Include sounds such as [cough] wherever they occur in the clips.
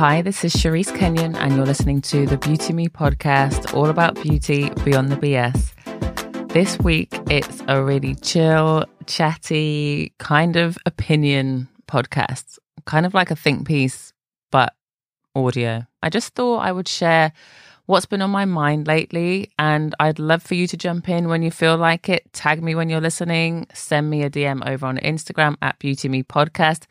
Hi, this is Cherise Kenyon, and you're listening to the Beauty Me podcast, all about beauty beyond the BS. This week, it's a really chill, chatty, kind of opinion podcast, kind of like a think piece, but audio. I just thought I would share what's been on my mind lately, and I'd love for you to jump in when you feel like it. Tag me when you're listening, send me a DM over on Instagram at Beauty Me Podcast.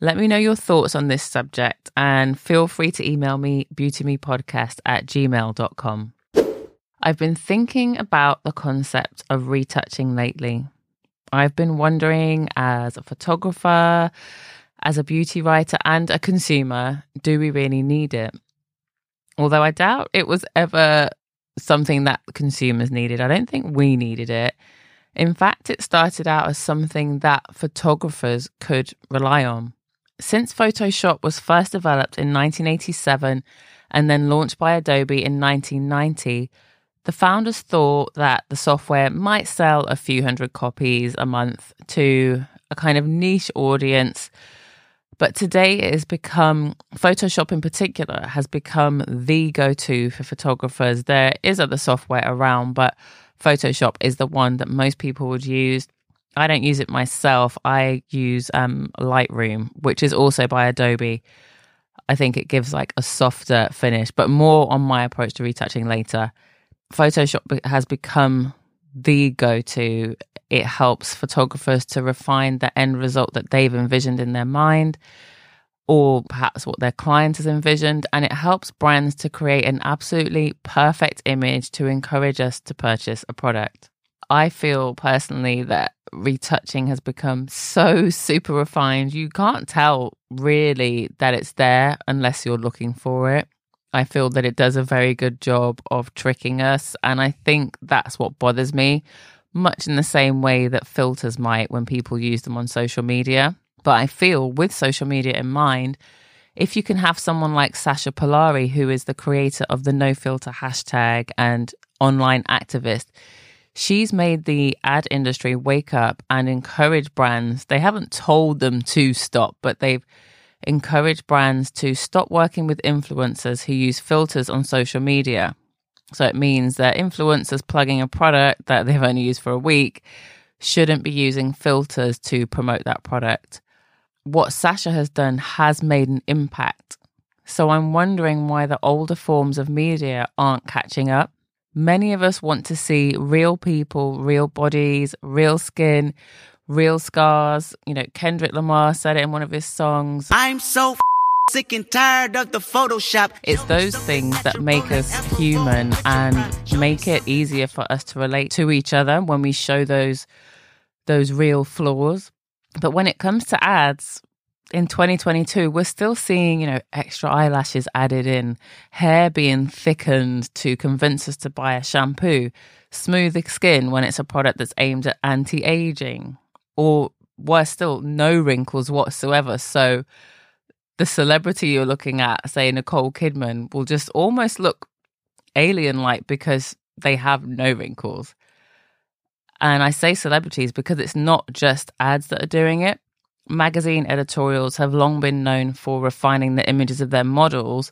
Let me know your thoughts on this subject and feel free to email me beautymepodcast at gmail.com. I've been thinking about the concept of retouching lately. I've been wondering, as a photographer, as a beauty writer, and a consumer, do we really need it? Although I doubt it was ever something that consumers needed. I don't think we needed it. In fact, it started out as something that photographers could rely on. Since Photoshop was first developed in 1987 and then launched by Adobe in 1990, the founders thought that the software might sell a few hundred copies a month to a kind of niche audience. But today it has become, Photoshop in particular, has become the go to for photographers. There is other software around, but Photoshop is the one that most people would use. I don't use it myself. I use um, Lightroom, which is also by Adobe. I think it gives like a softer finish, but more on my approach to retouching later. Photoshop has become the go to. It helps photographers to refine the end result that they've envisioned in their mind, or perhaps what their client has envisioned. And it helps brands to create an absolutely perfect image to encourage us to purchase a product. I feel personally that retouching has become so super refined. You can't tell really that it's there unless you're looking for it. I feel that it does a very good job of tricking us. And I think that's what bothers me, much in the same way that filters might when people use them on social media. But I feel with social media in mind, if you can have someone like Sasha Pallari, who is the creator of the no filter hashtag and online activist, she's made the ad industry wake up and encourage brands. They haven't told them to stop, but they've encouraged brands to stop working with influencers who use filters on social media. So it means that influencers plugging a product that they've only used for a week shouldn't be using filters to promote that product. What Sasha has done has made an impact. So I'm wondering why the older forms of media aren't catching up. Many of us want to see real people, real bodies, real skin, real scars. You know, Kendrick Lamar said it in one of his songs. I'm so f- sick and tired of the Photoshop. It's those things that make us human and make it easier for us to relate to each other when we show those those real flaws. But when it comes to ads, in 2022, we're still seeing, you know, extra eyelashes added in, hair being thickened to convince us to buy a shampoo, smooth skin when it's a product that's aimed at anti aging, or worse still, no wrinkles whatsoever. So the celebrity you're looking at, say Nicole Kidman, will just almost look alien like because they have no wrinkles. And I say celebrities because it's not just ads that are doing it magazine editorials have long been known for refining the images of their models.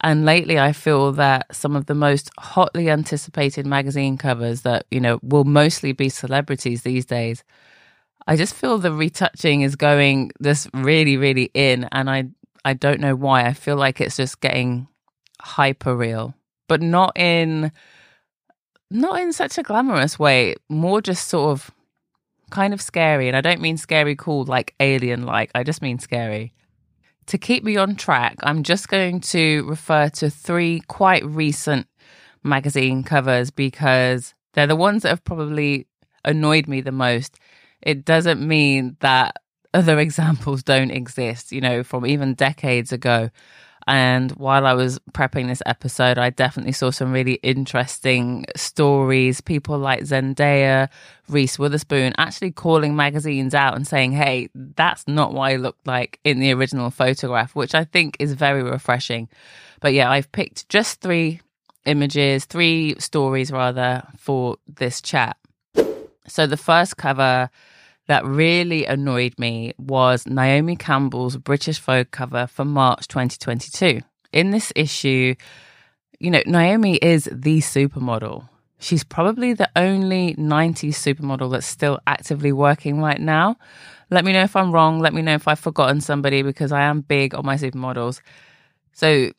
And lately, I feel that some of the most hotly anticipated magazine covers that, you know, will mostly be celebrities these days. I just feel the retouching is going this really, really in. And I, I don't know why. I feel like it's just getting hyper real, but not in, not in such a glamorous way, more just sort of kind of scary. And I don't mean scary cool like alien like, I just mean scary. To keep me on track, I'm just going to refer to three quite recent magazine covers because they're the ones that have probably annoyed me the most. It doesn't mean that other [laughs] examples don't exist, you know, from even decades ago. And while I was prepping this episode, I definitely saw some really interesting stories. People like Zendaya, Reese Witherspoon actually calling magazines out and saying, hey, that's not what I looked like in the original photograph, which I think is very refreshing. But yeah, I've picked just three images, three stories rather, for this chat. So the first cover that really annoyed me was Naomi Campbell's British Vogue cover for March 2022. In this issue, you know, Naomi is the supermodel. She's probably the only 90s supermodel that's still actively working right now. Let me know if I'm wrong. Let me know if I've forgotten somebody because I am big on my supermodels. So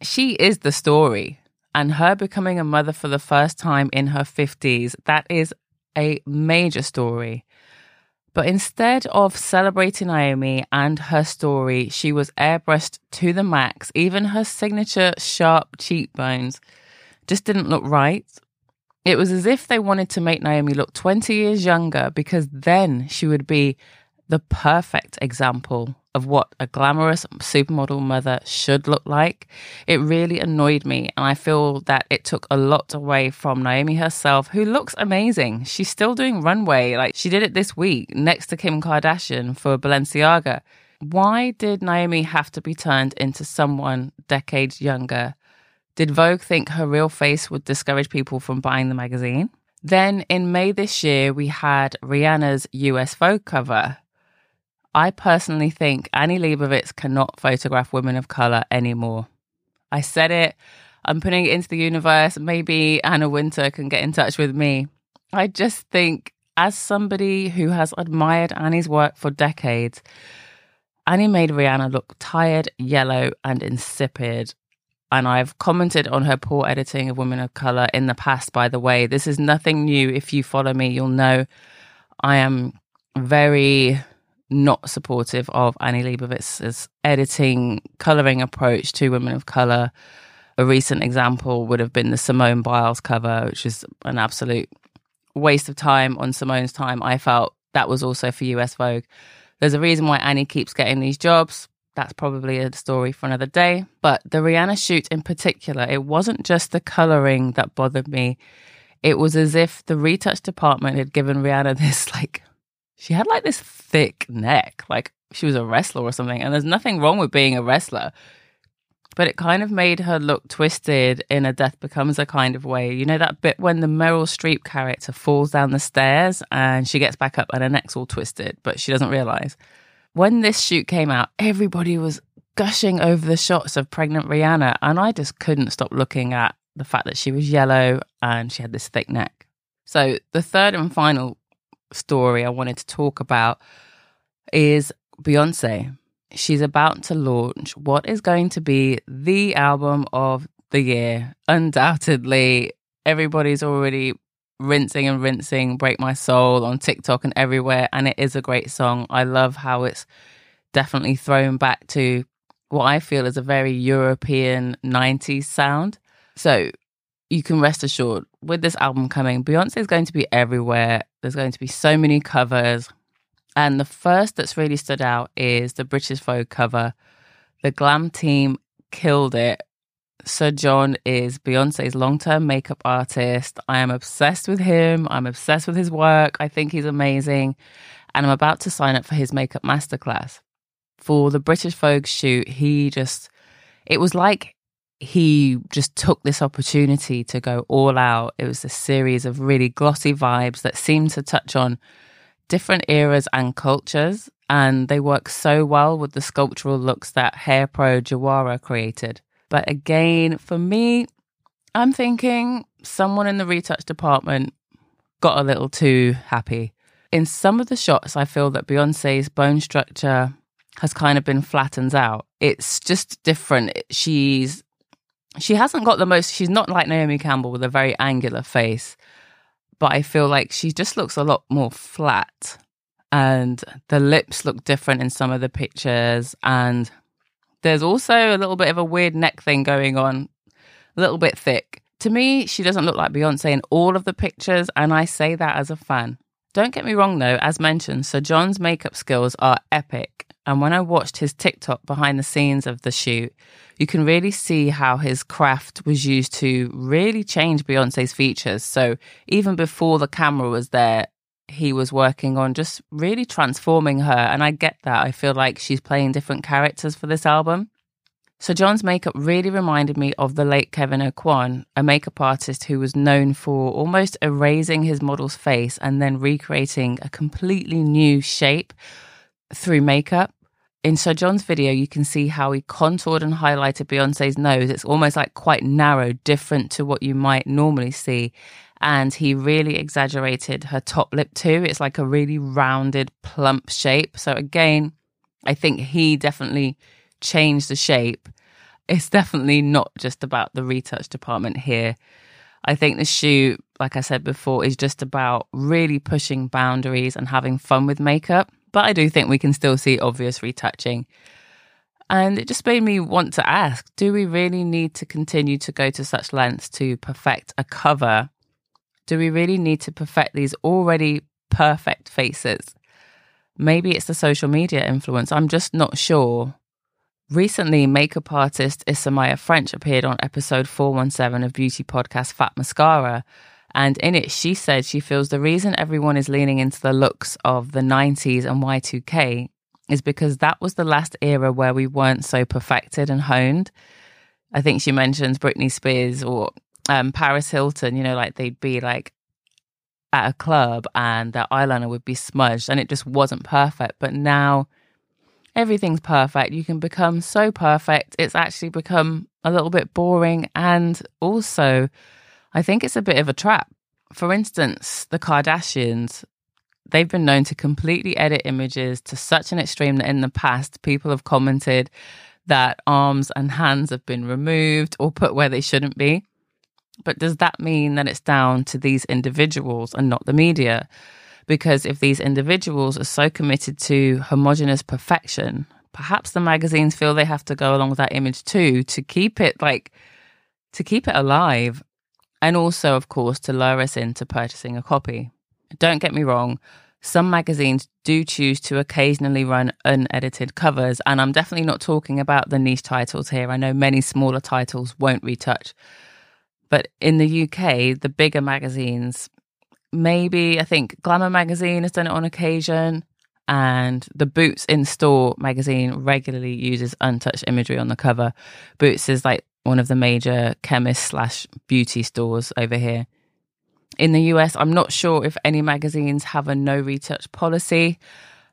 she is the story. And her becoming a mother for the first time in her 50s, that is a major story. But instead of celebrating Naomi and her story, she was airbrushed to the max. Even her signature sharp cheekbones just didn't look right. It was as if they wanted to make Naomi look 20 years younger because then she would be the perfect example of what a glamorous supermodel mother should look like. It really annoyed me, and I feel that it took a lot away from Naomi herself, who looks amazing. She's still doing runway, like she did it this week next to Kim Kardashian for Balenciaga. Why did Naomi have to be turned into someone decades younger? Did Vogue think her real face would discourage people from buying the magazine? Then in May this year, we had Rihanna's US Vogue cover, I personally think Annie Leibovitz cannot photograph women of color anymore. I said it. I'm putting it into the universe. Maybe Anna Wintour can get in touch with me. I just think, as somebody who has admired Annie's work for decades, Annie made Rihanna look tired, yellow, and insipid. And I've commented on her poor editing of women of color in the past, by the way. This is nothing new. If you follow me, you'll know I am very not supportive of Annie Leibovitz's editing, coloring approach to women of color. A recent example would have been the Simone Biles cover, which is an absolute waste of time on Simone's time. I felt that was also for US Vogue. There's a reason why Annie keeps getting these jobs. That's probably a story for another day. But the Rihanna shoot in particular, it wasn't just the coloring that bothered me. It was as if the retouch department had given Rihanna [laughs] this like she had like this thick neck, like she was a wrestler or something. And there's nothing wrong with being a wrestler, but it kind of made her look twisted in a Death Becomes Her kind of way. You know, that bit when the Meryl Streep character falls down the stairs and she gets back up and her neck's all twisted, but she doesn't realize. When this shoot came out, everybody was gushing over the shots of pregnant Rihanna, and I just couldn't stop looking at the fact that she was yellow and she had this thick neck. So, the third and final story I wanted to talk about is Beyonce. She's about to launch what is going to be the album of the year. Undoubtedly, everybody's already rinsing and rinsing Break My Soul on TikTok and everywhere. And it is a great song. I love how it's definitely thrown back to what I feel is a very European 90s sound. So you can rest assured with this album coming, Beyonce is going to be everywhere. There's going to be so many covers. And the first that's really stood out is the British Vogue cover. The glam team killed it. Sir John is Beyonce's long term makeup artist. I am obsessed with him. I'm obsessed with his work. I think he's amazing. And I'm about to sign up for his makeup masterclass. For the British Vogue shoot, he just, it was like he just took this opportunity to go all out. It was a series of really glossy vibes that seemed to touch on different eras and cultures, and they work so well with the sculptural looks that hair pro Jawara created. But again, for me, I'm thinking someone in the retouch department got a little too happy. In some of the shots, I feel that Beyonce's bone structure has kind of been flattened out. It's just different. She's she hasn't got the most, she's not like Naomi Campbell with a very angular face, but I feel like she just looks a lot more flat. And the lips look different in some of the pictures. And there's also a little bit of a weird neck thing going on, a little bit thick. To me, she doesn't look like Beyonce in all of the pictures, and I say that as a fan. Don't get me wrong though, as mentioned, Sir John's makeup skills are epic. And when I watched his TikTok behind the scenes of the shoot, you can really see how his craft was used to really change Beyonce's features. So even before the camera was there, he was working on just really transforming her. And I get that. I feel like she's playing different characters for this album. So John's makeup really reminded me of the late Kevyn Aucoin, a makeup artist who was known for almost erasing his model's face and then recreating a completely new shape through makeup. In Sir John's video, you can see how he contoured and highlighted Beyonce's nose. It's almost like quite narrow, different to what you might normally see. And he really exaggerated her top lip too. It's like a really rounded, plump shape. So again, I think he definitely changed the shape, it's definitely not just about the retouch department here. I think the shoot, like I said before, is just about really pushing boundaries and having fun with makeup. But I do think we can still see obvious retouching. And it just made me want to ask do we really need to continue to go to such lengths to perfect a cover? Do we really need to perfect these already perfect faces? Maybe it's the social media influence. I'm just not sure. Recently, makeup artist Isamaya Ffrench appeared on episode 417 of beauty podcast Fat Mascara. And in it, she said she feels the reason everyone is leaning into the looks of the 90s and Y2K is because that was the last era where we weren't so perfected and honed. I think she mentions Britney Spears or um, Paris Hilton, you know, like they'd be like at a club and their eyeliner would be smudged and it just wasn't perfect. But now, everything's perfect. You can become so perfect, it's actually become a little bit boring. And also, I think it's a bit of a trap. For instance, the Kardashians, they've been known to completely edit images to such an extreme that in the past, people have commented that arms and hands have been removed or put where they shouldn't be. But does that mean that it's down to these individuals and not the media? Because if these individuals are so committed to homogenous perfection, perhaps the magazines feel they have to go along with that image too to keep it like to keep it alive and also of course to lure us into purchasing a copy. Don't get me wrong, some magazines do choose to occasionally run unedited covers and I'm definitely not talking about the niche titles here. I know many smaller titles won't retouch. But in the UK, the bigger magazines maybe I think Glamour magazine has done it on occasion, and the Boots in Store magazine regularly uses untouched imagery on the cover. Boots is like one of the major chemist slash beauty stores over here. In the US, I'm not sure if any magazines have a no retouch policy,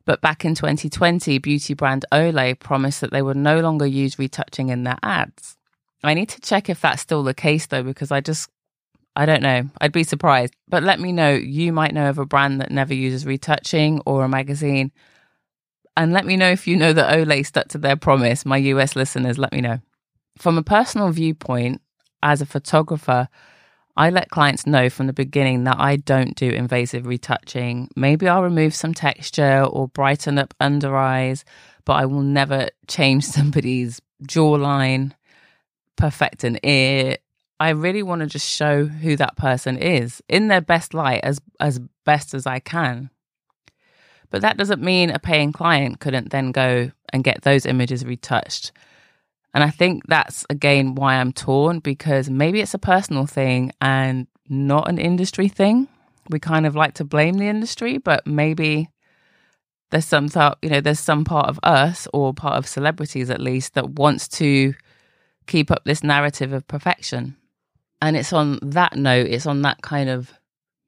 but back in 2020, beauty brand Olay promised that they would no longer use retouching in their ads. I need to check if that's still the case though, because I just I don't know. I'd be surprised. But let me know. You might know of a brand that never uses retouching or a magazine. And let me know if you know that Olay stuck to their promise. My US listeners, let me know. From a personal viewpoint, as a photographer, I let clients know from the beginning that I don't do invasive retouching. Maybe I'll remove some texture or brighten up under eyes, but I will never change [laughs] somebody's jawline, perfect an ear, I really want to just show who that person is in their best light as as best as I can. But that doesn't mean a paying client couldn't then go and get those images retouched. And I think that's again why I'm torn because maybe it's a personal thing and not an industry thing. We kind of like to blame the industry, but maybe there's some thought, you know, there's some part of us or part of celebrities at least that wants to keep up this narrative of perfection. And it's on that note, it's on that kind of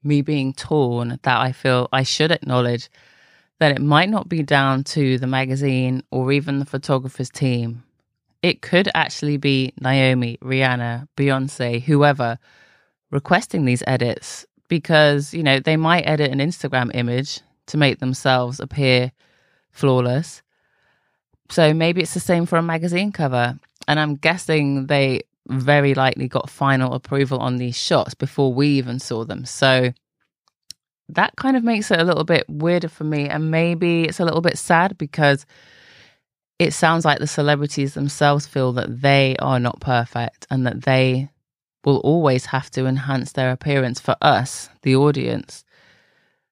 me being torn that I feel I should acknowledge that it might not be down to the magazine or even the photographer's team. It could actually be Naomi, Rihanna, Beyonce, whoever requesting these edits because, you know, they might edit an Instagram image to make themselves appear flawless. So maybe it's the same for a magazine cover. And I'm guessing they very likely got final approval on these shots before we even saw them. So that kind of makes it a little bit weirder for me. And maybe it's a little bit sad because it sounds like the celebrities themselves feel that they are not perfect and that they will always have to enhance their appearance for us, the audience.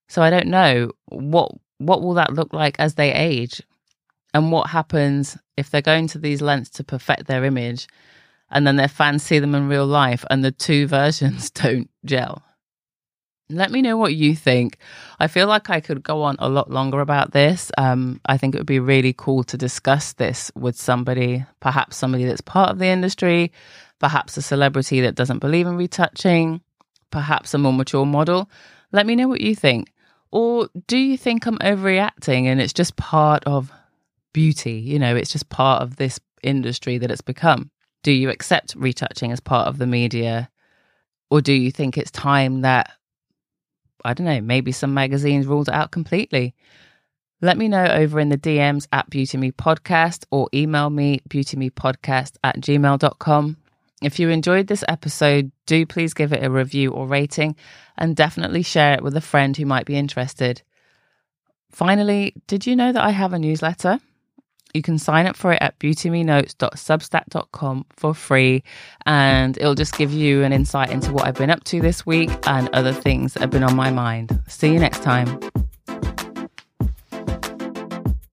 So I don't know what what will that look like as they age? And what happens if they're going to these lengths to perfect their image and then their fans see them in real life and the two [laughs] versions don't gel. Let me know what you think. I feel like I could go on a lot longer about this. Um, I think it would be really cool to discuss this with somebody, perhaps somebody that's part of the industry, perhaps a celebrity that doesn't believe in retouching, perhaps a more mature model. Let me know what you think. Or do you think I'm overreacting and it's just part of beauty? You know, it's just part of this industry that it's become. Do you accept retouching as part of the media? Or do you think it's time that I don't know, maybe some magazines ruled it out completely. Let me know over in the DMs at Beauty Me Podcast or email me beautymepodcast at gmail.com. If you enjoyed this episode, do please give it a review or rating and definitely share it with a friend who might be interested. Finally, did you know that I have a newsletter? You can sign up for it at beautymenotes.substack.com for free, and it'll just give you an insight into what I've been up to this week and other things that have been on my mind. See you next time.